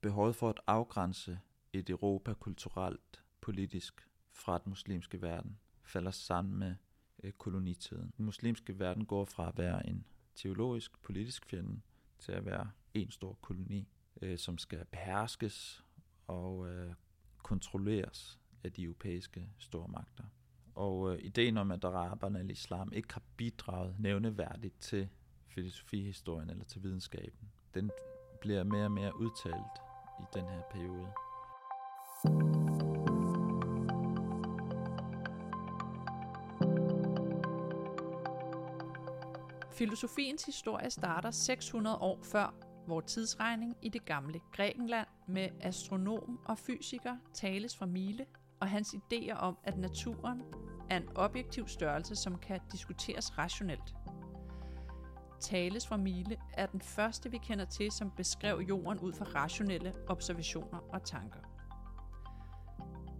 behovet for at afgrænse et Europa kulturelt, politisk fra den muslimske verden falder sammen med øh, kolonitiden. Den muslimske verden går fra at være en teologisk, politisk fjende til at være en stor koloni, øh, som skal beherskes og øh, kontrolleres af de europæiske stormagter. Og øh, ideen om, at araberne eller islam ikke har bidraget nævneværdigt til filosofihistorien eller til videnskaben, den bliver mere og mere udtalt i den her periode. Filosofiens historie starter 600 år før vores tidsregning i det gamle Grækenland med astronom og fysiker tales fra Mile og hans idéer om, at naturen er en objektiv størrelse, som kan diskuteres rationelt. Tales fra Mile er den første, vi kender til, som beskrev jorden ud fra rationelle observationer og tanker.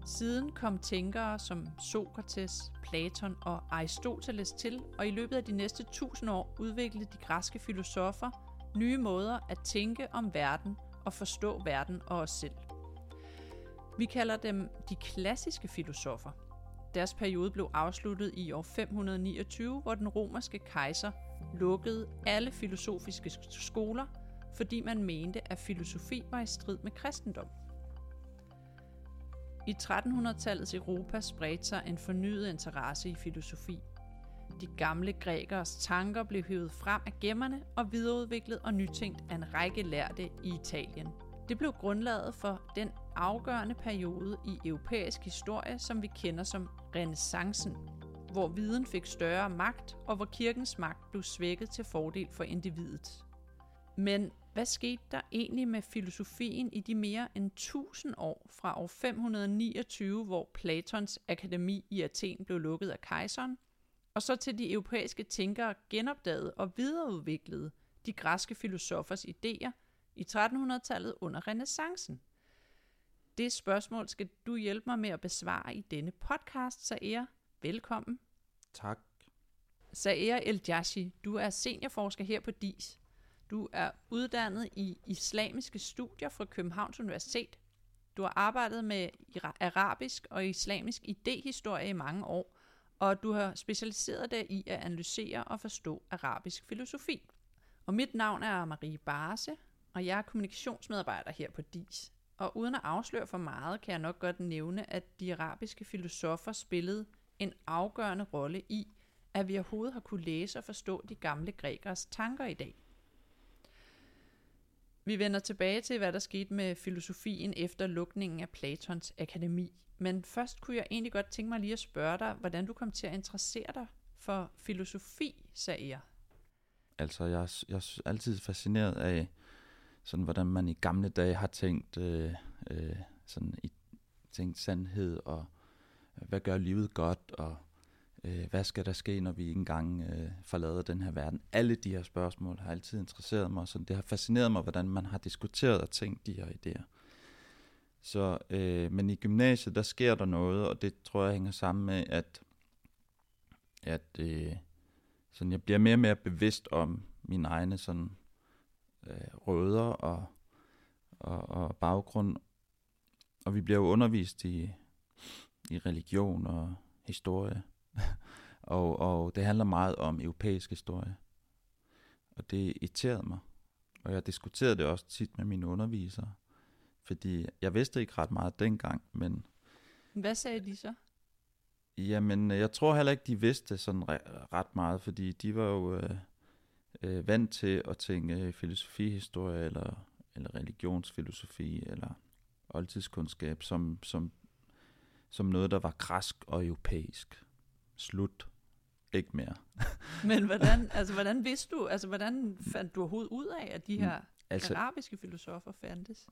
Siden kom tænkere som Sokrates, Platon og Aristoteles til, og i løbet af de næste tusind år udviklede de græske filosofer nye måder at tænke om verden og forstå verden og os selv. Vi kalder dem de klassiske filosofer. Deres periode blev afsluttet i år 529, hvor den romerske kejser lukkede alle filosofiske skoler, fordi man mente, at filosofi var i strid med kristendom. I 1300-tallets Europa spredte sig en fornyet interesse i filosofi. De gamle grækers tanker blev hævet frem af gemmerne og videreudviklet og nytænkt af en række lærte i Italien. Det blev grundlaget for den afgørende periode i europæisk historie, som vi kender som renaissancen, hvor viden fik større magt, og hvor kirkens magt blev svækket til fordel for individet. Men hvad skete der egentlig med filosofien i de mere end 1000 år fra år 529, hvor Platons akademi i Athen blev lukket af kejseren, og så til de europæiske tænkere genopdagede og videreudviklede de græske filosofers idéer i 1300-tallet under renaissancen? Det spørgsmål skal du hjælpe mig med at besvare i denne podcast, Saer. Velkommen. Tak. Saer El Jashi, du er seniorforsker her på DIS. Du er uddannet i islamiske studier fra Københavns Universitet. Du har arbejdet med arabisk og islamisk idehistorie i mange år, og du har specialiseret dig i at analysere og forstå arabisk filosofi. Og mit navn er Marie Barse, og jeg er kommunikationsmedarbejder her på DIS. Og uden at afsløre for meget, kan jeg nok godt nævne, at de arabiske filosofer spillede en afgørende rolle i, at vi overhovedet har kunne læse og forstå de gamle grækers tanker i dag. Vi vender tilbage til, hvad der skete med filosofien efter lukningen af Platons akademi. Men først kunne jeg egentlig godt tænke mig lige at spørge dig, hvordan du kom til at interessere dig for filosofi, sagde jeg. Altså, jeg, jeg er altid fascineret af, sådan, hvordan man i gamle dage har tænkt, øh, øh, sådan, i, tænkt sandhed, og hvad gør livet godt, og øh, hvad skal der ske, når vi ikke engang øh, forlader den her verden. Alle de her spørgsmål har altid interesseret mig, så det har fascineret mig, hvordan man har diskuteret og tænkt de her idéer. Så, øh, men i gymnasiet, der sker der noget, og det tror jeg hænger sammen med, at, at øh, sådan jeg bliver mere og mere bevidst om mine egne sådan, øh, rødder og, og, og baggrund. Og vi bliver jo undervist i, i religion og historie. og, og det handler meget om europæisk historie. Og det irriterede mig. Og jeg diskuterede det også tit med mine undervisere. Fordi jeg vidste ikke ret meget dengang, men... Hvad sagde de så? Jamen, jeg tror heller ikke, de vidste sådan ret meget, fordi de var jo øh, øh, vant til at tænke filosofihistorie, eller, eller religionsfilosofi, eller oldtidskundskab, som, som, som noget, der var krask og europæisk. Slut. Ikke mere. Men hvordan, altså, hvordan vidste du, altså hvordan fandt du overhovedet ud af, at de her mm, altså, arabiske filosofer fandtes?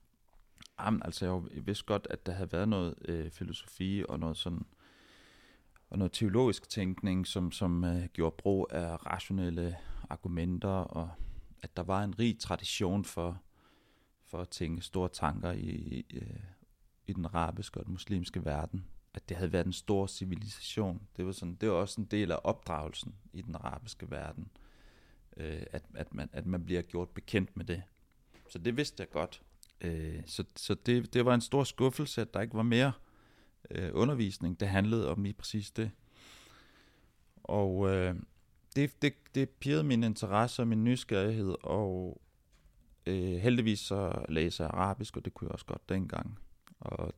Jamen, altså jeg vidste godt, at der havde været noget øh, filosofi og noget sådan og noget teologisk tænkning, som, som øh, gjorde brug af rationelle argumenter, og at der var en rig tradition for, for at tænke store tanker i, i, øh, i den arabiske og den muslimske verden. At det havde været en stor civilisation. Det var, sådan, det var også en del af opdragelsen i den arabiske verden, øh, at, at, man, at man bliver gjort bekendt med det. Så det vidste jeg godt. Øh, så så det, det var en stor skuffelse, at der ikke var mere øh, undervisning. Det handlede om lige præcis det. Og øh, det, det, det pirrede min interesse og min nysgerrighed, og øh, heldigvis så læser jeg arabisk, og det kunne jeg også godt dengang. Og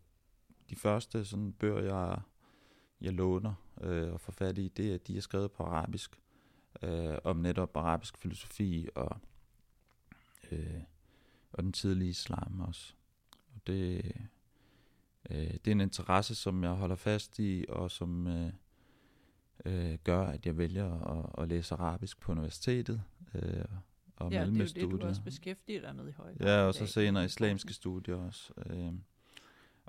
de første sådan, bøger, jeg, jeg låner øh, og får fat i, det er, de er skrevet på arabisk, øh, om netop arabisk filosofi og, øh, og den tidlige islam også. Og det, øh, det er en interesse, som jeg holder fast i, og som øh, øh, gør, at jeg vælger at, at læse arabisk på universitetet. Øh, og ja, det er jo det, du også beskæftiger dig med i højde. Ja, og så senere islamske studier også. Øh,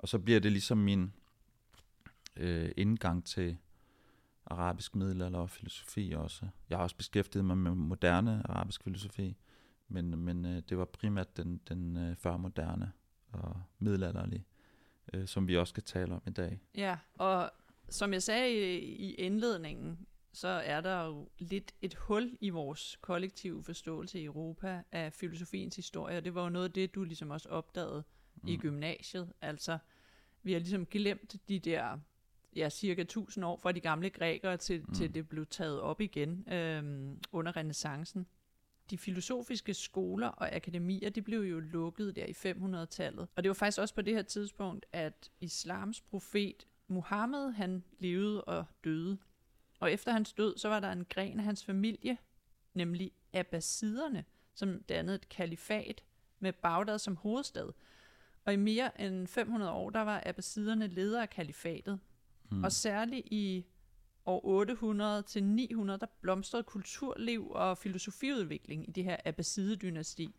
og så bliver det ligesom min øh, indgang til arabisk middelalder og filosofi også. Jeg har også beskæftiget mig med moderne arabisk filosofi, men, men øh, det var primært den, den øh, førmoderne og middelalderlige, øh, som vi også skal tale om i dag. Ja, og som jeg sagde i, i indledningen, så er der jo lidt et hul i vores kollektive forståelse i Europa af filosofiens historie, og det var jo noget af det, du ligesom også opdagede mm. i gymnasiet. Altså, vi har ligesom glemt de der ja, cirka 1000 år fra de gamle grækere til, mm. til det blev taget op igen øhm, under renaissancen. De filosofiske skoler og akademier, de blev jo lukket der i 500-tallet. Og det var faktisk også på det her tidspunkt, at islams profet Muhammed, han levede og døde. Og efter hans død, så var der en gren af hans familie, nemlig abbasiderne, som dannede et kalifat med Bagdad som hovedstad. Og i mere end 500 år, der var abbasiderne ledere af kalifatet. Mm. Og særligt i år 800 til 900, der blomstrede kulturliv og filosofiudvikling i det her Abbaside-dynasti.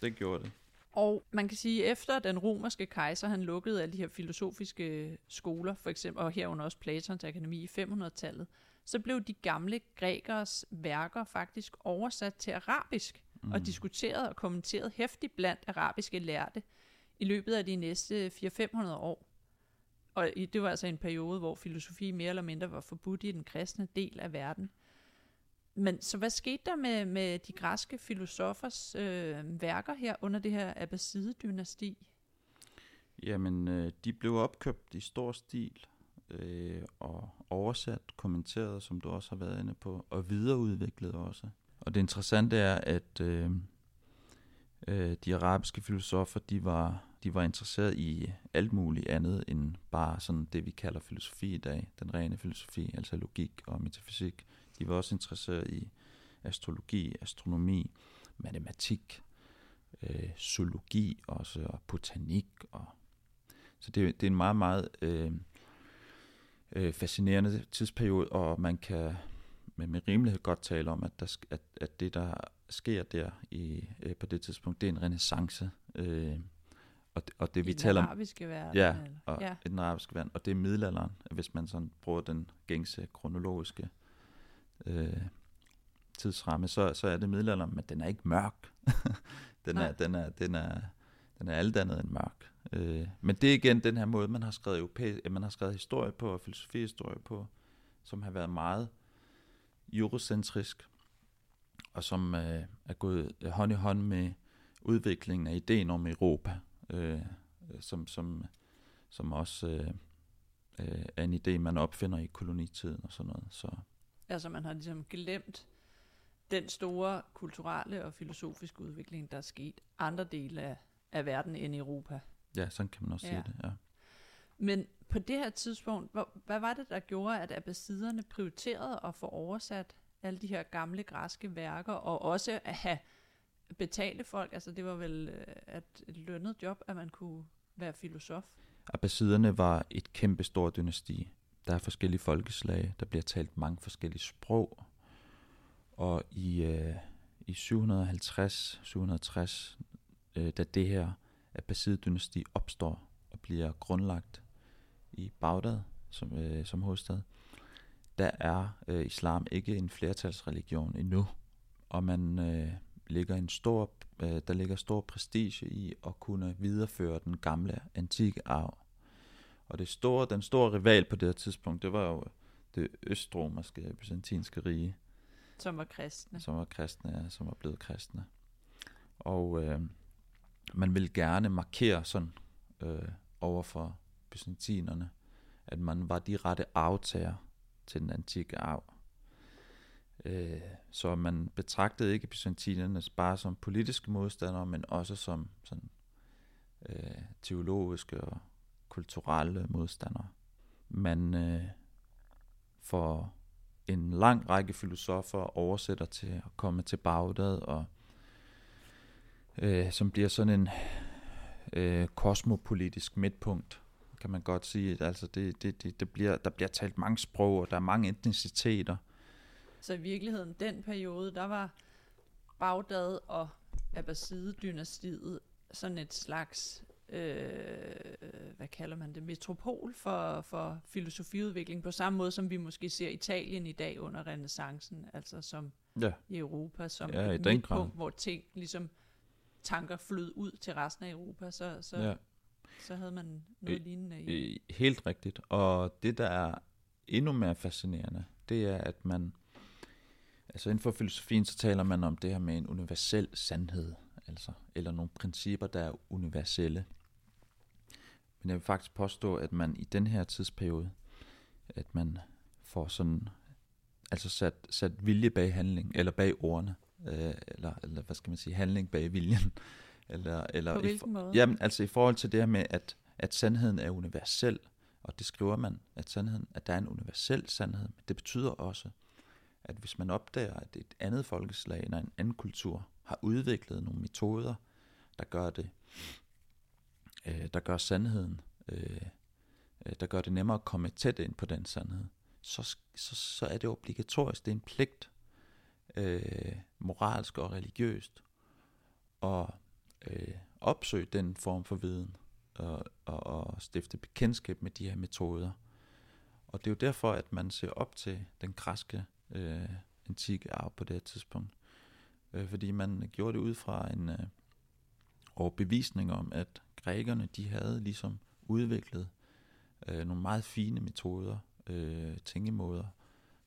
Det gjorde det. Og man kan sige, at efter den romerske kejser, han lukkede alle de her filosofiske skoler, for eksempel, og herunder også Platons akademi i 500-tallet, så blev de gamle grækers værker faktisk oversat til arabisk, mm. og diskuteret og kommenteret hæftigt blandt arabiske lærte i løbet af de næste 400-500 år. Og det var altså en periode, hvor filosofi mere eller mindre var forbudt i den kristne del af verden. Men så hvad skete der med, med de græske filosofers øh, værker her under det her Abbaside-dynasti? Jamen, øh, de blev opkøbt i stor stil øh, og oversat, kommenteret, som du også har været inde på, og videreudviklet også. Og det interessante er, at øh, øh, de arabiske filosofer, de var, de var interesseret i alt muligt andet end bare sådan det, vi kalder filosofi i dag, den rene filosofi, altså logik og metafysik. De var også interesseret i astrologi, astronomi, matematik, øh, zoologi også, og botanik. Og så det, det er en meget, meget øh, øh, fascinerende tidsperiode, og man kan med, med rimelighed godt tale om, at, der, at, at det, der sker der i, øh, på det tidspunkt, det er en renaissance. Øh, og, og det I vi taler om... arabiske verden? Ja, og ja. den arabiske verden. Og det er middelalderen, hvis man sådan bruger den gængse kronologiske øh, tidsramme, så, så er det middelalderen, men den er ikke mørk. den, er, den, er, den, er, den er alt andet end mørk. Øh, men det er igen den her måde, man har skrevet, europæisk, man har skrevet historie på, og filosofihistorie på, som har været meget eurocentrisk, og som øh, er gået hånd i hånd med udviklingen af ideen om Europa, øh, som, som, som også øh, øh, er en idé, man opfinder i kolonitiden og sådan noget. Så Altså man har ligesom glemt den store kulturelle og filosofiske udvikling, der er sket andre dele af, af verden end Europa. Ja, sådan kan man også ja. sige det, ja. Men på det her tidspunkt, hvor, hvad var det, der gjorde, at abbasiderne prioriterede at få oversat alle de her gamle græske værker, og også at have betale folk? Altså det var vel øh, at et lønnet job, at man kunne være filosof? Abbasiderne var et kæmpe stort dynasti. Der er forskellige folkeslag, der bliver talt mange forskellige sprog. Og i, øh, i 750-760, øh, da det her Abbasid-dynasti opstår og bliver grundlagt i Bagdad som, øh, som hovedstad, der er øh, islam ikke en flertalsreligion endnu. Og man øh, ligger en stor, øh, der ligger stor prestige i at kunne videreføre den gamle antikke arv og det store, den store rival på det her tidspunkt, det var jo det østromerske byzantinske rige. Som var kristne. Som var kristne, ja, som var blevet kristne. Og, øh, man vil gerne markere sådan øh, over for byzantinerne, at man var de rette aftager til den antikke arv. Øh, så man betragtede ikke byzantinerne bare som politiske modstandere, men også som sådan, øh, teologiske og kulturelle modstandere. Man øh, får en lang række filosofer oversætter til at komme til Bagdad, og øh, som bliver sådan en øh, kosmopolitisk midtpunkt, kan man godt sige. Altså det, det, det, det bliver, der bliver talt mange sprog, og der er mange etniciteter. Så i virkeligheden, den periode, der var Bagdad og Abbaside-dynastiet sådan et slags, øh, hvad kalder man det, metropol for, for filosofiudvikling, på samme måde som vi måske ser Italien i dag under renaissancen, altså som Ja, i Europa, som Ja, et midtpunkt, hvor ting ligesom tanker flød ud til resten af Europa, så, så, ja. Så havde man noget Øh, lignende i. Øh, Helt rigtigt. Og det, der er endnu mere fascinerende, det er, at man... Altså inden for filosofien, så taler man om det her med en universel sandhed, altså, eller nogle principper, der er universelle. Men jeg vil faktisk påstå, at man i den her tidsperiode, at man får sådan, altså sat, sat vilje bag handling, eller bag ordene, øh, eller, eller hvad skal man sige, handling bag viljen. Eller, eller På i hvilken måde? Jamen, altså i forhold til det her med, at, at sandheden er universel, og det skriver man, at sandheden, at der er en universel sandhed. Men det betyder også, at hvis man opdager, at et andet folkeslag eller en anden kultur har udviklet nogle metoder, der gør det, øh, der gør sandheden, øh, øh, der gør det nemmere at komme tæt ind på den sandhed, så, så, så er det obligatorisk, det er en pligt, øh, moralsk og religiøst, at øh, opsøge den form for viden og, og, og stifte bekendtskab med de her metoder. Og det er jo derfor, at man ser op til den græske øh, antikke arv på det her tidspunkt. Øh, fordi man gjorde det ud fra en øh, overbevisning om, at grækerne de havde ligesom udviklet øh, nogle meget fine metoder, øh, tænkemåder,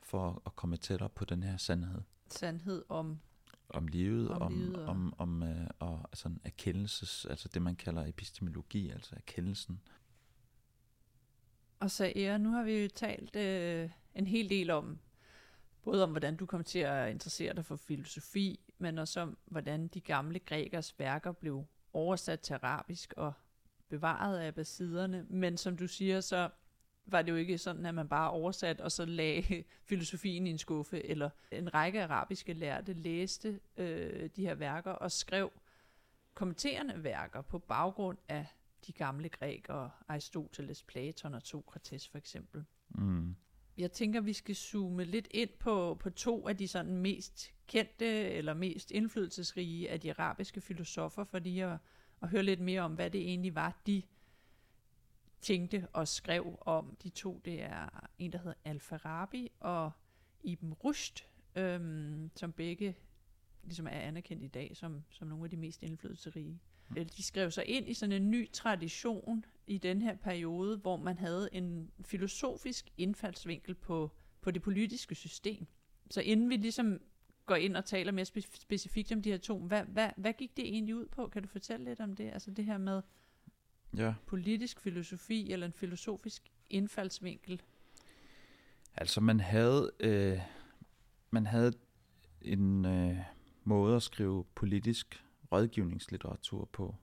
for at komme tættere på den her sandhed Sandhed om, om livet, Om om, livet og- om, om, øh, og sådan erkendelses, altså det man kalder epistemologi, altså erkendelsen. og så Ea, nu har vi jo talt øh, en hel del om, både om hvordan du kom til at interessere dig for filosofi, men også om hvordan de gamle grækers værker blev oversat til arabisk og bevaret af abbasiderne. Men som du siger, så var det jo ikke sådan, at man bare oversat og så lagde filosofien i en skuffe, eller en række arabiske lærte læste øh, de her værker og skrev kommenterende værker på baggrund af de gamle grækere, Aristoteles, Platon og Sokrates for eksempel. Mm. Jeg tænker, vi skal zoome lidt ind på, på to af de sådan mest kendte eller mest indflydelsesrige af de arabiske filosofer, fordi at, at høre lidt mere om, hvad det egentlig var, de tænkte og skrev om. De to, det er en, der hedder Al-Farabi og Ibn Rushd, øhm, som begge ligesom er anerkendt i dag som, som nogle af de mest indflydelsesrige. Øh, De skrev sig ind i sådan en ny tradition i den her periode, hvor man havde en filosofisk indfaldsvinkel på, på det politiske system. Så inden vi ligesom går ind og taler mere spe- specifikt om de her to, hvad, hvad, hvad gik det egentlig ud på? Kan du fortælle lidt om det? Altså det her med Ja, politisk filosofi eller en filosofisk indfaldsvinkel. altså man havde, øh, man havde en øh, måde at skrive politisk rådgivningslitteratur på,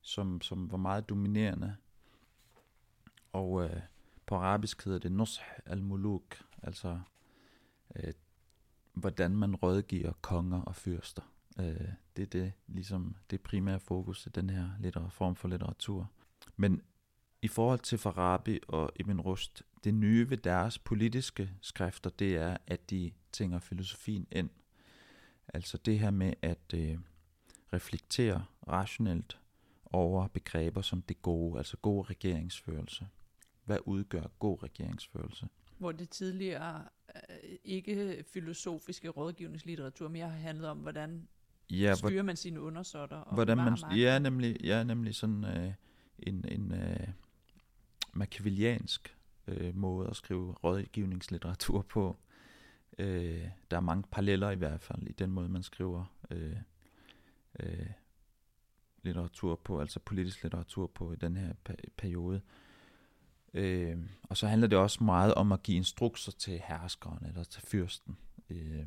som, som var meget dominerende. Og øh, på arabisk hedder det Nush al-Muluk, altså øh, hvordan man rådgiver konger og fyrster. Øh, det er det, ligesom det primære fokus i den her litter- form for litteratur. Men i forhold til Farabi og Ibn Rust, det nye ved deres politiske skrifter, det er, at de tænker filosofien ind. Altså det her med at øh, reflektere rationelt over begreber som det gode, altså god regeringsførelse. Hvad udgør god regeringsførelse? Hvor det tidligere øh, ikke filosofiske rådgivningslitteratur mere har handlet om, hvordan Ja, ja, hvor, styrer man sine undersåtter og hvordan man, ja, nemlig, ja, nemlig sådan øh, en, en øh, machiavelliansk øh, måde at skrive rådgivningslitteratur på. Øh, der er mange paralleller i hvert fald i den måde, man skriver øh, øh, litteratur på, altså politisk litteratur på i den her periode. Øh, og så handler det også meget om at give instrukser til herskeren eller til fyrsten. Øh,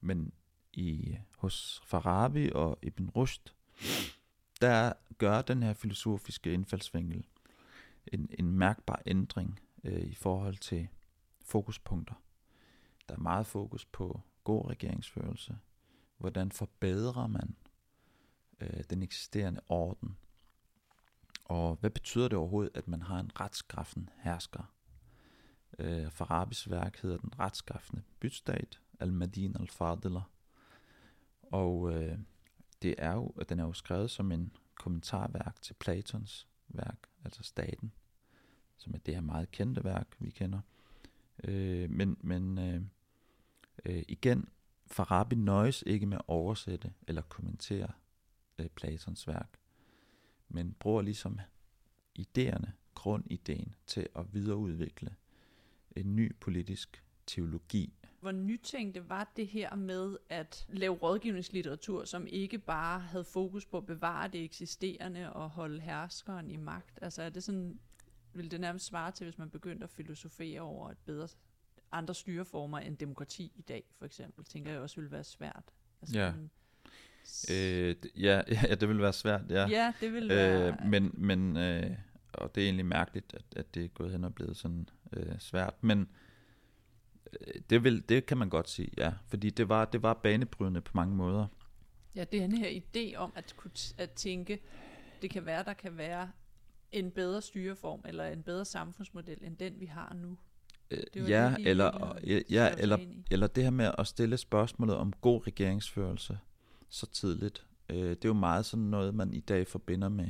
men i, hos Farabi og Ibn Rushd, der gør den her filosofiske indfaldsvinkel en, en mærkbar ændring øh, i forhold til fokuspunkter. Der er meget fokus på god regeringsførelse. Hvordan forbedrer man øh, den eksisterende orden? Og hvad betyder det overhovedet, at man har en retskaffen hersker? Øh, Farabis værk hedder Den retskaffende bytstat, Al-Madin al-Fadila. Og øh, det er jo, den er jo skrevet som en kommentarværk til Platons værk, altså Staten, som er det her meget kendte værk, vi kender. Øh, men men øh, øh, igen, Farabi nøjes ikke med at oversætte eller kommentere øh, Platons værk, men bruger ligesom idéerne, grundideen til at videreudvikle en ny politisk teologi. Hvor nytænkte var det her med at lave rådgivningslitteratur, som ikke bare havde fokus på at bevare det eksisterende og holde herskeren i magt? Altså er det sådan, vil det nærmest svare til, hvis man begyndte at filosofere over et bedre andre styreformer end demokrati i dag, for eksempel, tænker jeg også ville være svært. Altså, ja. Man, øh, ja, ja, det vil være svært, ja. Ja, det vil være... Øh, men, men øh, og det er egentlig mærkeligt, at, at det er gået hen og blevet sådan øh, svært, men det, vil, det kan man godt sige, ja, fordi det var, det var banebrydende på mange måder. Ja, det er den her idé om at, kunne at tænke, det kan være, der kan være en bedre styreform, eller en bedre samfundsmodel, end den vi har nu. Det ja, det, eller, ja, ja eller, eller det her med at stille spørgsmålet om god regeringsførelse så tidligt. Øh, det er jo meget sådan noget, man i dag forbinder med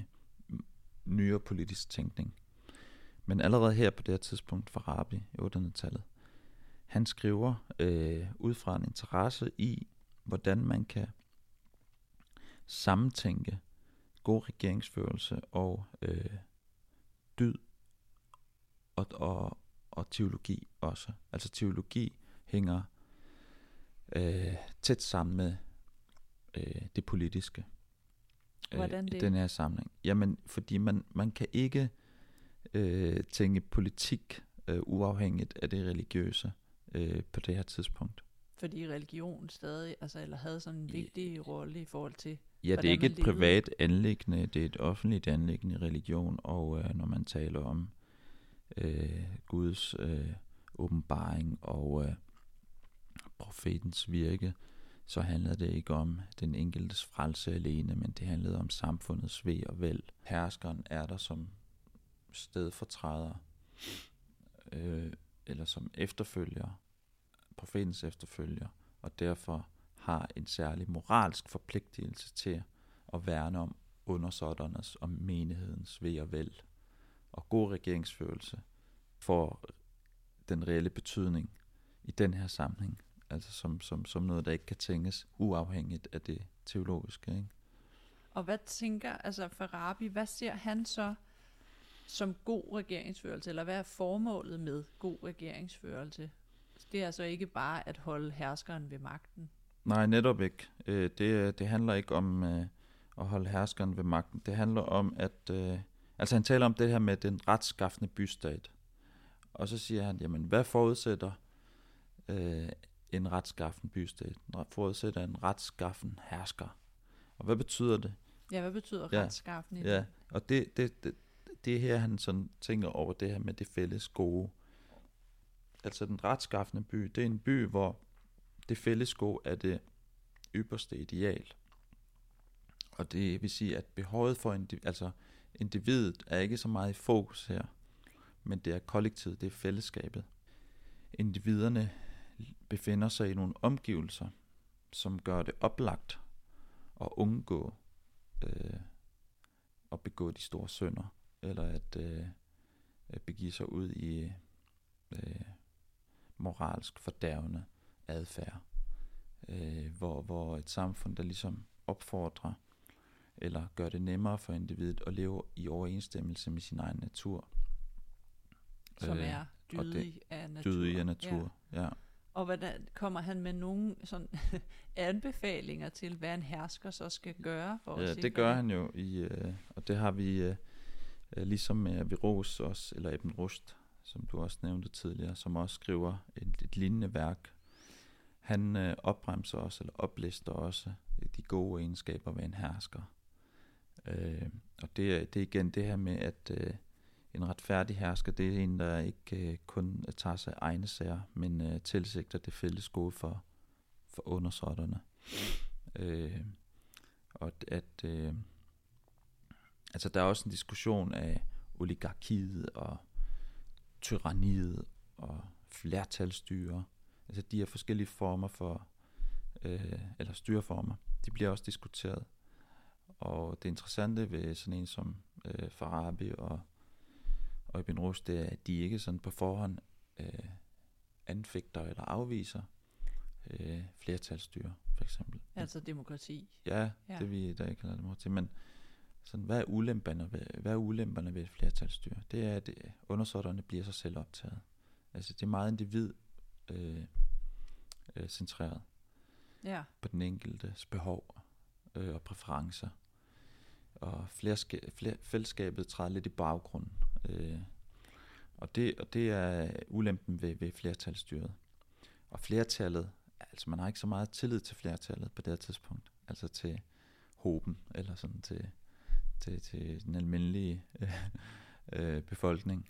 nyere politisk tænkning. Men allerede her på det her tidspunkt for Rabi i 800-tallet, han skriver øh, ud fra en interesse i, hvordan man kan sammentænke god regeringsførelse og øh, dyd og, og, og teologi også. Altså teologi hænger øh, tæt sammen med øh, det politiske. Øh, Hvordan det? I den her samling. Jamen, fordi man, man kan ikke øh, tænke politik øh, uafhængigt af det religiøse øh, på det her tidspunkt. Fordi religion stadig, altså, eller havde sådan en vigtig ja, rolle i forhold til, Ja, det er ikke et levede. privat anlæggende, det er et offentligt anlæggende religion, og øh, når man taler om øh, Guds øh, åbenbaring og øh, profetens virke, så handler det ikke om den enkeltes frelse alene, men det handlede om samfundets ved og vel. Herskeren er der som stedfortræder, øh, eller som efterfølger, profetens efterfølger, og derfor har en særlig moralsk forpligtelse til at værne om undersåtternes og menighedens ved og vel og god regeringsførelse får den reelle betydning i den her sammenhæng. Altså som, som, som noget, der ikke kan tænkes uafhængigt af det teologiske. Ikke? Og hvad tænker altså Farabi, hvad ser han så som god regeringsførelse, eller hvad er formålet med god regeringsførelse? Det er altså ikke bare at holde herskeren ved magten. Nej, netop ikke. Øh, det, det handler ikke om øh, at holde herskeren ved magten. Det handler om, at øh, Altså han taler om det her med den retskaffende bystat. Og så siger han, jamen hvad forudsætter øh, en retskaffen bystat? Forudsætter en retskaffen hersker. Og hvad betyder det? Ja, hvad betyder ja, retskaffen i det? Ja, og det, det, det, det er her, han sådan tænker over det her med det fælles gode. Altså den retskaffende by, det er en by, hvor det fælles gode er det ypperste ideal. Og det vil sige, at behovet for en, altså individet er ikke så meget i fokus her, men det er kollektivet, det er fællesskabet. Individerne befinder sig i nogle omgivelser, som gør det oplagt at undgå øh, at begå de store synder, eller at øh, begive sig ud i øh, moralsk fordærvende adfærd, øh, hvor, hvor et samfund, der ligesom opfordrer eller gør det nemmere for individet at leve i overensstemmelse med sin egen natur. Som øh, er dydig af natur. Dydig af natur, ja. ja. Og hvordan kommer han med nogle sådan anbefalinger til, hvad en hersker så skal gøre for Ja, at det gør han jo, i, øh, og det har vi øh, øh, ligesom med Averroes også, eller Ibn Rushd, som du også nævnte tidligere, som også skriver et, et lignende værk. Han øh, opbremser også, eller oplister også øh, de gode egenskaber ved en hersker. Øh, og det, er- det er igen det her med, at øh, en retfærdig hersker, det er en, der ikke øh, kun øh, tager sig egne sager, men øh, tilsigter det fælles gode for, for undersåtterne. Øh, og at, at øh, altså der er også en diskussion af oligarkiet og tyranniet og flertalsstyre. Altså de her forskellige former for, øh, eller styreformer, de bliver også diskuteret. Og det interessante ved sådan en som øh, Farabi og, og Ibn Rushd, det er, at de ikke sådan på forhånd øh, anfægter eller afviser øh, flertalsstyre, for eksempel. Altså demokrati. Ja, Ja. det vi der ikke kalder til, men sådan, hvad er ulemperne ved, hvad er ulemperne ved et flertalsstyre? Det er, at øh, undersåtterne bliver sig selv optaget. Altså det er meget individ øh, øh, centreret Ja, på den enkeltes behov øh, og præferencer. Og flerska- fler, fællesskabet træder lidt i baggrunden. Øh, og, det, og det er ulempen ved, ved flertalsstyret. Og flertallet, altså man har ikke så meget tillid til flertallet på det her tidspunkt. Altså til hoben, eller sådan til, til, til den almindelige øh, øh, befolkning.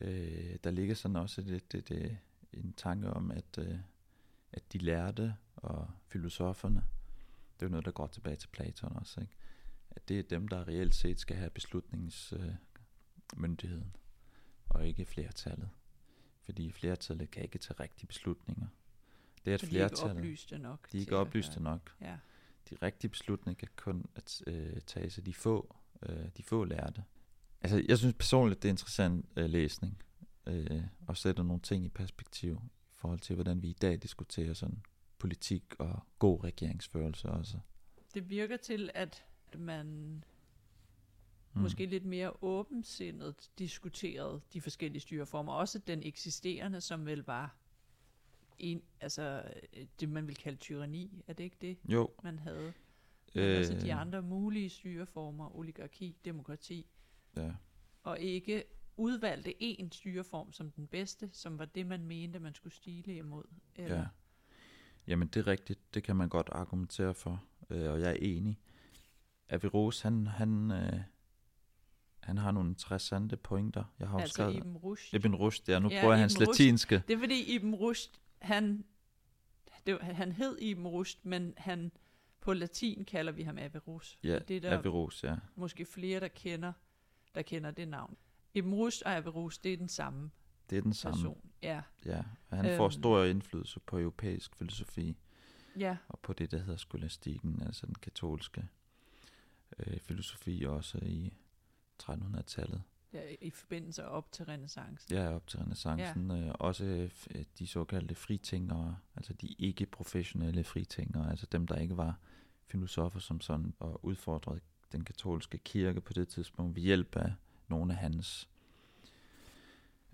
Øh, der ligger sådan også det, det, det, en tanke om, at, øh, at de lærte og filosoferne, det er jo noget, der går tilbage til Platon også, ikke? at det er dem, der reelt set skal have beslutningsmyndigheden, øh, og ikke flertallet. Fordi flertallet kan ikke tage rigtige beslutninger. Det er et for de er ikke oplyste nok. De er ikke at oplyste nok. Ja. De rigtige beslutninger kan kun at, øh, tages af de få, øh, de få lærte. Altså, jeg synes personligt, det er interessant øh, læsning, øh, og sætter nogle ting i perspektiv i forhold til, hvordan vi i dag diskuterer sådan politik og god regeringsførelse også. Det virker til, at man Mm. måske lidt mere åbensindet diskuterede de forskellige styreformer. Også den eksisterende, som vel var en, altså, det, man vil kalde tyranni. Er det ikke det, Jo. man havde? Øh, altså de øh, andre mulige styreformer, oligarki, demokrati, Ja. og ikke udvalgte én styreform som den bedste, som var det, man mente, man skulle stile imod. Eller, Ja. Jamen, det er rigtigt. Det kan man godt argumentere for, øh, og jeg er enig. Averroes, han, han, øh, han har nogle interessante pointer. Jeg har også altså skrevet... Ibn Rushd. Ibn Rushd, ja, nu Ja, bruger jeg hans Ibn Rushd. latinske. Det er fordi Ibn Rushd, han, det, han hed Ibn Rushd, men han, på latin kalder vi ham Averroes. Ja, det er der Averroes, ja. måske flere, der kender, der kender det navn. Ibn Rushd og Averroes, det er den samme Det er den samme. person. Ja, Ja, og han får Øhm. stor indflydelse på europæisk filosofi, ja, og på det, der hedder skolastikken, altså den katolske øh, filosofi, også i 1300-tallet. Ja, i forbindelse op til renaissance. Ja, op til renaissancen. Ja. Øh, også øh, f- de såkaldte fritænkere, altså de ikke-professionelle fritænkere, altså dem, der ikke var filosofer som sådan, og udfordrede den katolske kirke på det tidspunkt ved hjælp af nogle af hans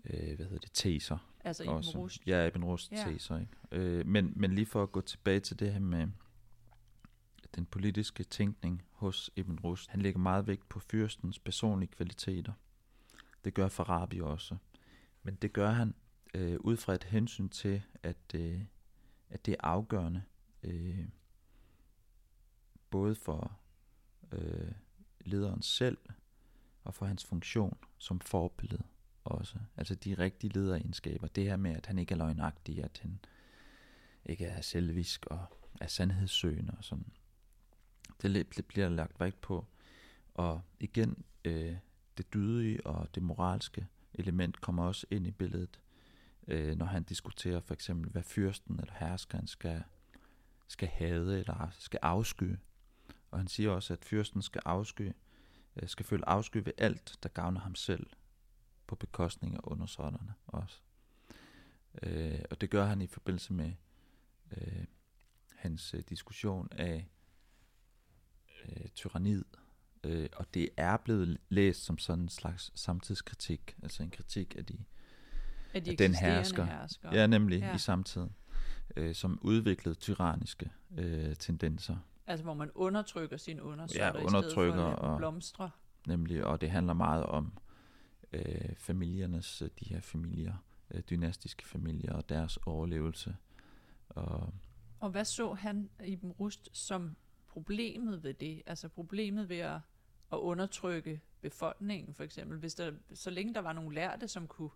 øh, hvad hedder det, teser. Altså Ibn også. Rushd. Ja, Ibn Rushd ja. teser, ikke? Øh, men, men lige for at gå tilbage til det her med den politiske tænkning hos Ibn Rushd. Han lægger meget vægt på fyrstens personlige kvaliteter. Det gør Farabi også. Men det gør han øh, ud fra et hensyn til, at, øh, at det er afgørende, øh, både for øh, lederen selv og for hans funktion som forbillede også. Altså de rigtige lederegenskaber. Det her med, at han ikke er løgnagtig, at han ikke er selvisk og er sandhedssøgende og sådan. Det, det bliver lagt vægt på. Og igen, øh, det dydige og det moralske element kommer også ind i billedet, øh, når han diskuterer for eksempel, hvad fyrsten eller herskeren skal, skal hade eller skal afsky. Og han siger også, at fyrsten skal afsky, øh, skal føle afsky ved alt, der gavner ham selv, på bekostning af undersåtterne også. Øh, og det gør han i forbindelse med øh, hans øh, diskussion af øh, tyranniet, Øh, og det er blevet læst som sådan en slags samtidskritik, altså en kritik af de Af de At den hersker. hersker. Ja, nemlig Ja. i samtiden. Øh, som udviklede tyranniske øh, tendenser. Altså, hvor man undertrykker sine undersåtter, Ja, i stedet undertrykker for at blomstre. Nemlig, og det handler meget om øh, familiernes, øh, de her familier, øh, dynastiske familier og deres overlevelse. Og Og hvad så han i dem Rust som problemet ved det? Altså problemet ved at, at undertrykke befolkningen, for eksempel. Hvis der, så længe der var nogle lærte, som kunne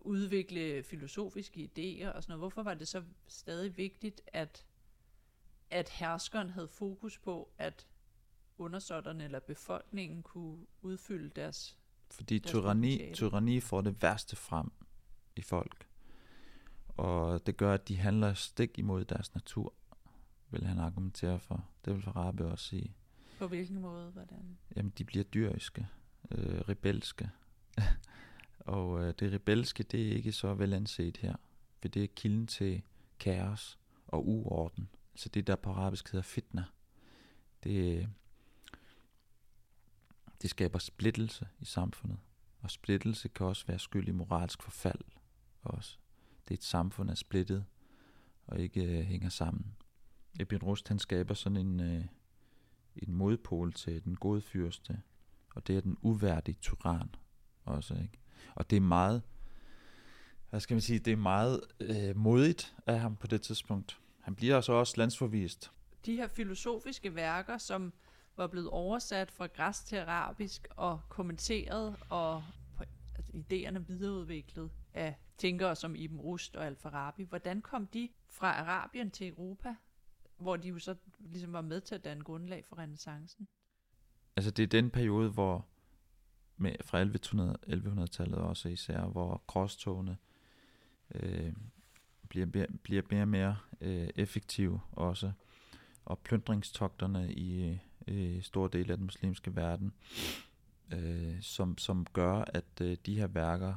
udvikle filosofiske idéer og sådan noget, hvorfor var det så stadig vigtigt, at, at herskeren havde fokus på, at undersåtterne eller befolkningen kunne udfylde deres... fordi Deres tyranni, tyranni får det værste frem i folk. Og det gør, at de handler stik imod deres natur, vil han argumentere for. Det vil Farabi også sige. På hvilken måde? Hvordan? Jamen, de bliver dyriske, øh, rebelske. og øh, det rebelske, det er ikke så vel anset her. For det er kilden til kaos og uorden. Så det der på arabisk hedder fitna. Det, det skaber splittelse i samfundet. Og splittelse kan også være skyld i moralsk forfald. Også. Det er et samfund, der er splittet og ikke øh, hænger sammen. Ibn Rust han skaber sådan en, øh, en modpol til den gode fyrste, og det er den uværdige tyran også, ikke? Og det er meget, hvad skal man sige, det er meget øh, modigt af ham på det tidspunkt. Han bliver altså også landsforvist. de her filosofiske værker, som var blevet oversat fra græsk til arabisk og kommenteret og altså, idéerne videreudviklet af tænkere som Ibn Rushd og Al-Farabi. Hvordan kom de fra Arabien til Europa, hvor de jo så ligesom var med til at danne grundlag for renaissancen? Altså det er den periode, hvor med, fra 1100-tallet også især, hvor krosstogene øh, bliver, bliver, bliver mere og mere øh, effektive også, og plyndringstogterne i øh, store dele af den muslimske verden, øh, som, som gør, at øh, de her værker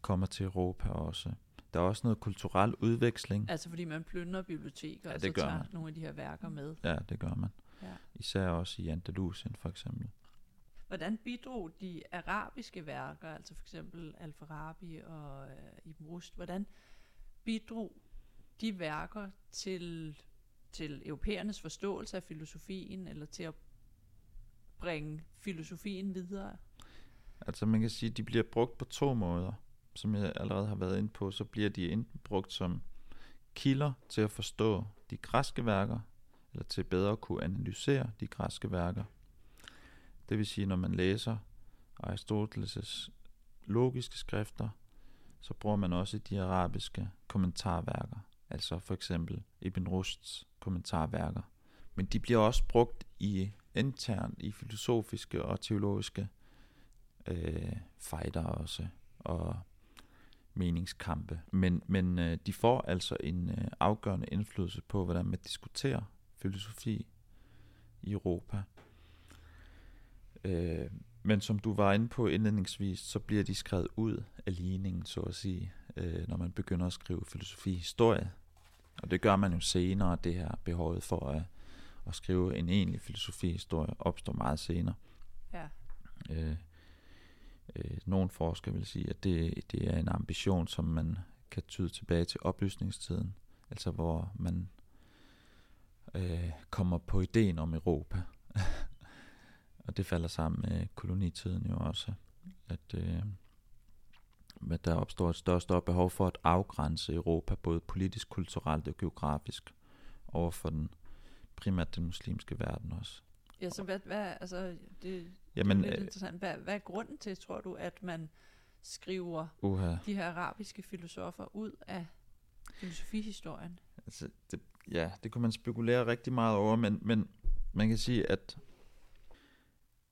kommer til Europa også. Der er også noget kulturel udveksling. Altså fordi man plyndrer biblioteker, Ja, og så gør tager man. nogle af de her værker med. Ja, det gør man. Ja. Især også i Andalusien for eksempel. Hvordan bidrog de arabiske værker, altså for eksempel Al-Farabi og øh, Ibn Rushd, hvordan bidrog de værker til, til europæernes forståelse af filosofien, eller til at bringe filosofien videre? Altså man kan sige, at de bliver brugt på to måder. Som jeg allerede har været inde på, så bliver de enten brugt som kilder til at forstå de græske værker, eller til bedre at kunne analysere de græske værker. Det vil sige, når man læser Aristoteles' logiske skrifter, så bruger man også de arabiske kommentarværker, altså for eksempel Ibn Rushds kommentarværker. Men de bliver også brugt i internt i filosofiske og teologiske øh, fejder også, og meningskampe. Men, men øh, de får altså en øh, afgørende indflydelse på, hvordan man diskuterer filosofi i Europa. Øh, men som du var inde på indledningsvis, så bliver de skrevet ud af ligningen, så at sige, øh, når man begynder at skrive filosofi-historie. Og det gør man jo senere, det her behovet for at, at skrive en egentlig filosofi-historie opstår meget senere. Ja. Øh, øh, nogle forskere vil sige, at det, det er en ambition, som man kan tyde tilbage til oplysningstiden, altså hvor man øh, kommer på ideen om Europa. og det falder sammen med kolonitiden jo også, at, øh, at der opstår et større og større behov for at afgrænse Europa, både politisk, kulturelt og geografisk, over for den primært den muslimske verden også. Ja, så hvad, hvad altså, det, Jamen, det er lidt øh, interessant. Hvad, hvad er grunden til, tror du, at man skriver uha. de her arabiske filosofer ud af filosofihistorien? Altså, det, ja, det kunne man spekulere rigtig meget over, men, men man kan sige, at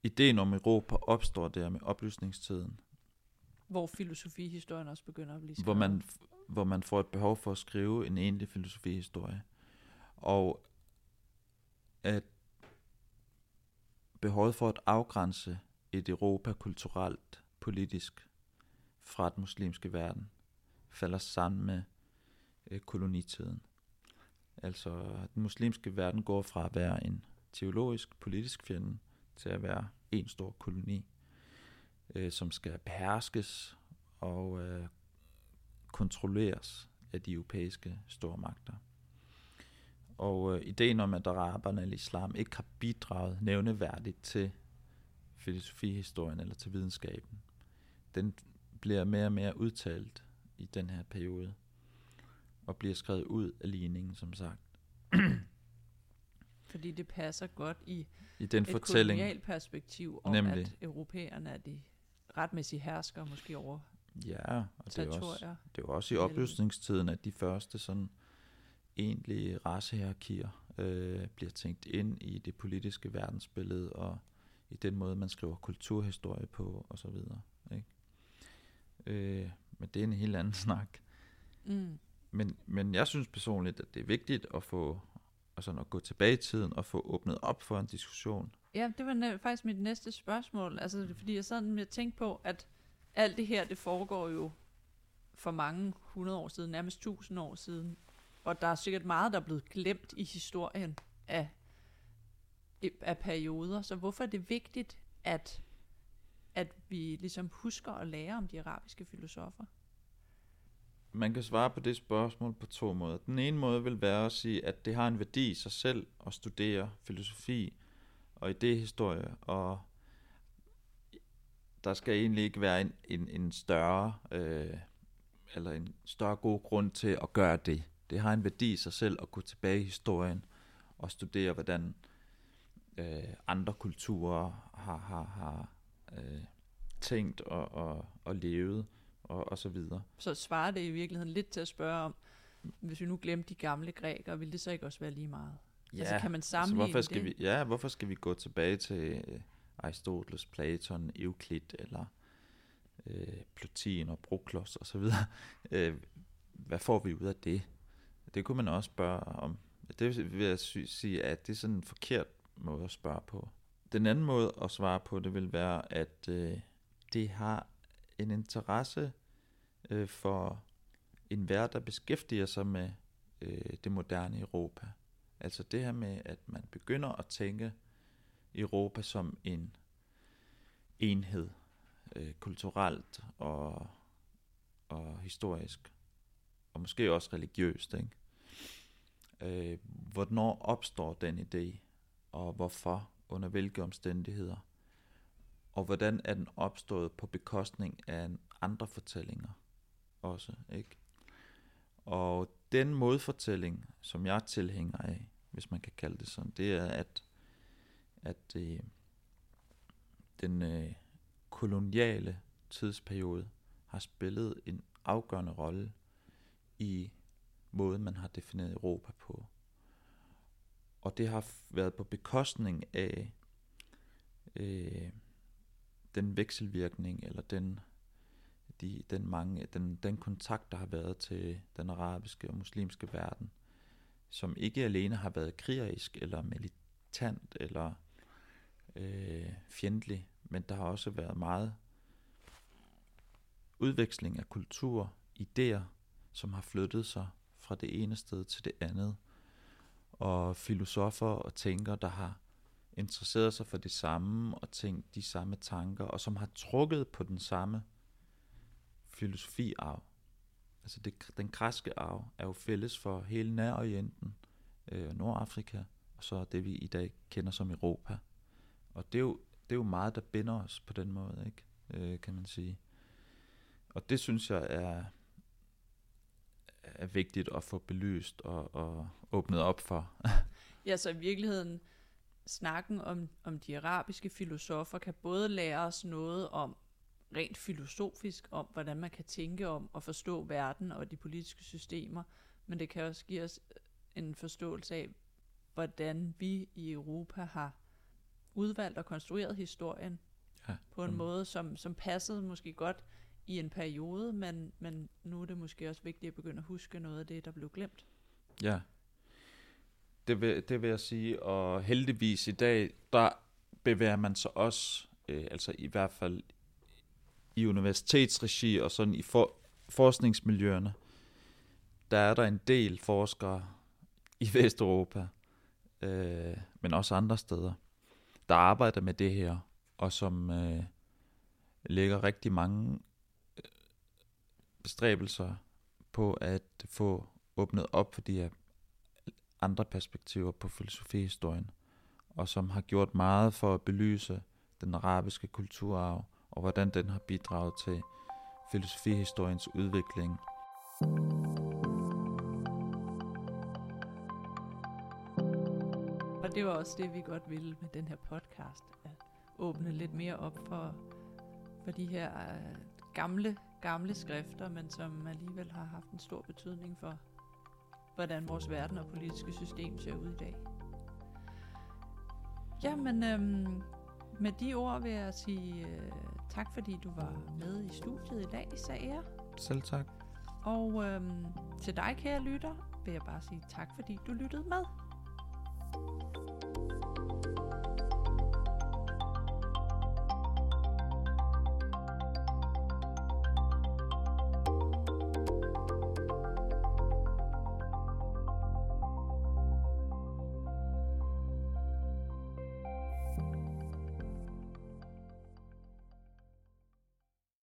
ideen om Europa opstår der med oplysningstiden, Hvor filosofihistorien også begynder at blive skrevet. hvor man, hvor man får et behov for at skrive en egentlig filosofihistorie. Og at behovet for at afgrænse et Europa kulturelt, politisk fra den muslimske verden, falder sammen med øh, kolonitiden. Altså, den muslimske verden går fra at være en teologisk, politisk fjende til at være en stor koloni, øh, som skal beherskes og, øh, kontrolleres af de europæiske stormagter. Og øh, ideen om, at araberne eller islam ikke har bidraget nævneværdigt til filosofihistorien eller til videnskaben, den bliver mere og mere udtalt i den her periode, og bliver skrevet ud af ligningen, som sagt. Fordi det passer godt i, I den et fortælling, kolonialt perspektiv om, Nemlig. at europæerne er de retmæssige hersker måske over ja, og det er, også, det var også i oplysningstiden, at de første sådan egentlige racehierarkier øh, bliver tænkt ind i det politiske verdensbillede, og i den måde, man skriver kulturhistorie på, og så videre. Ikke? Øh, men det er en helt anden snak. Mm. Men, men jeg synes personligt, at det er vigtigt at få altså at gå tilbage i tiden og få åbnet op for en diskussion. Ja, det var næ- faktisk mit næste spørgsmål. Altså, fordi jeg sådan med at tænke på, at alt det her, det foregår jo for mange hundrede år siden, nærmest tusind år siden. Og der er sikkert meget, der er blevet glemt i historien af, af perioder. Så hvorfor er det vigtigt, at, at vi ligesom husker at lære om de arabiske filosofer? Man kan svare på det spørgsmål på to måder. Den ene måde vil være at sige, at det har en værdi i sig selv at studere filosofi og idéhistorie, og der skal egentlig ikke være en, en, en større øh, eller en større god grund til at gøre det. Det har en værdi i sig selv at gå tilbage i historien og studere, hvordan øh, andre kulturer har, har, har øh, tænkt og, og, og levet og, og så videre. Så svarer det i virkeligheden lidt til at spørge om, hvis vi nu glemte de gamle grækere, ville det så ikke også være lige meget? Ja, altså kan man altså, sammenligne hvorfor skal det? vi, ja, hvorfor skal vi gå tilbage til øh, Aristoteles, Platon, Euklid eller øh, Plotin og Proklos og så videre? Øh, hvad får vi ud af det? Det kunne man også spørge om. Det vil jeg sy- sige, at det er sådan en forkert måde at spørge på. Den anden måde at svare på, det vil være, at øh, det har en interesse øh, for enhver, der beskæftiger sig med øh, det moderne Europa. Altså det her med, at man begynder at tænke Europa som en enhed, øh, kulturelt og, og historisk, og måske også religiøst. Ikke? Øh, hvornår opstår den idé, og hvorfor, under hvilke omstændigheder, og hvordan er den opstået på bekostning af andre fortællinger også, ikke? Og den modfortælling, som jeg tilhænger af, hvis man kan kalde det sådan, det er, at, at øh, den øh, koloniale tidsperiode har spillet en afgørende rolle i måde, man har defineret Europa på. Og det har været på bekostning af øh, den vekselvirkning, eller den, de, den, mange, den, den kontakt, der har været til den arabiske og muslimske verden, som ikke alene har været krigerisk, eller militant, eller øh, fjendtlig, men der har også været meget udveksling af kultur, idéer, som har flyttet sig fra det ene sted til det andet, og filosofer og tænkere, der har interesseret sig for det samme og tænkt de samme tanker, og som har trukket på den samme filosofiarv. Altså det, den græske arv er jo fælles for hele Nærorienten, øh, Nordafrika, og så det vi i dag kender som Europa. Og det er jo, det er jo meget, der binder os på den måde, ikke? Øh, kan man sige. Og det synes jeg er, er vigtigt at få belyst og, og åbnet op for. Ja, så i virkeligheden, snakken om, om de arabiske filosofer kan både lære os noget om rent filosofisk, om hvordan man kan tænke om og forstå verden og de politiske systemer, men det kan også give os en forståelse af, hvordan vi i Europa har udvalgt og konstrueret historien Ja, på en som- måde, som, som passede måske godt i en periode, men, men nu er det måske også vigtigt at begynde at huske noget af det, der blev glemt. Ja. Det vil, det vil jeg sige, og heldigvis i dag, der bevæger man sig også, øh, altså i hvert fald i universitetsregi og sådan i for, forskningsmiljøerne, der er der en del forskere i Vesteuropa, øh, men også andre steder, der arbejder med det her, og som øh, lægger rigtig mange bestræbelser på at få åbnet op for de her andre perspektiver på filosofihistorien, og som har gjort meget for at belyse den arabiske kulturarv, og hvordan den har bidraget til filosofihistoriens udvikling. Og det var også det, vi godt ville med den her podcast, at åbne lidt mere op for, for de her øh, gamle, gamle skrifter, men som alligevel har haft en stor betydning for, hvordan vores verden og politiske system ser ud i dag. Jamen, øhm, med de ord vil jeg sige øh, tak, fordi du var med i studiet i dag, Sager. Selv tak. Og øhm, til dig, kære lytter, vil jeg bare sige tak, fordi du lyttede med.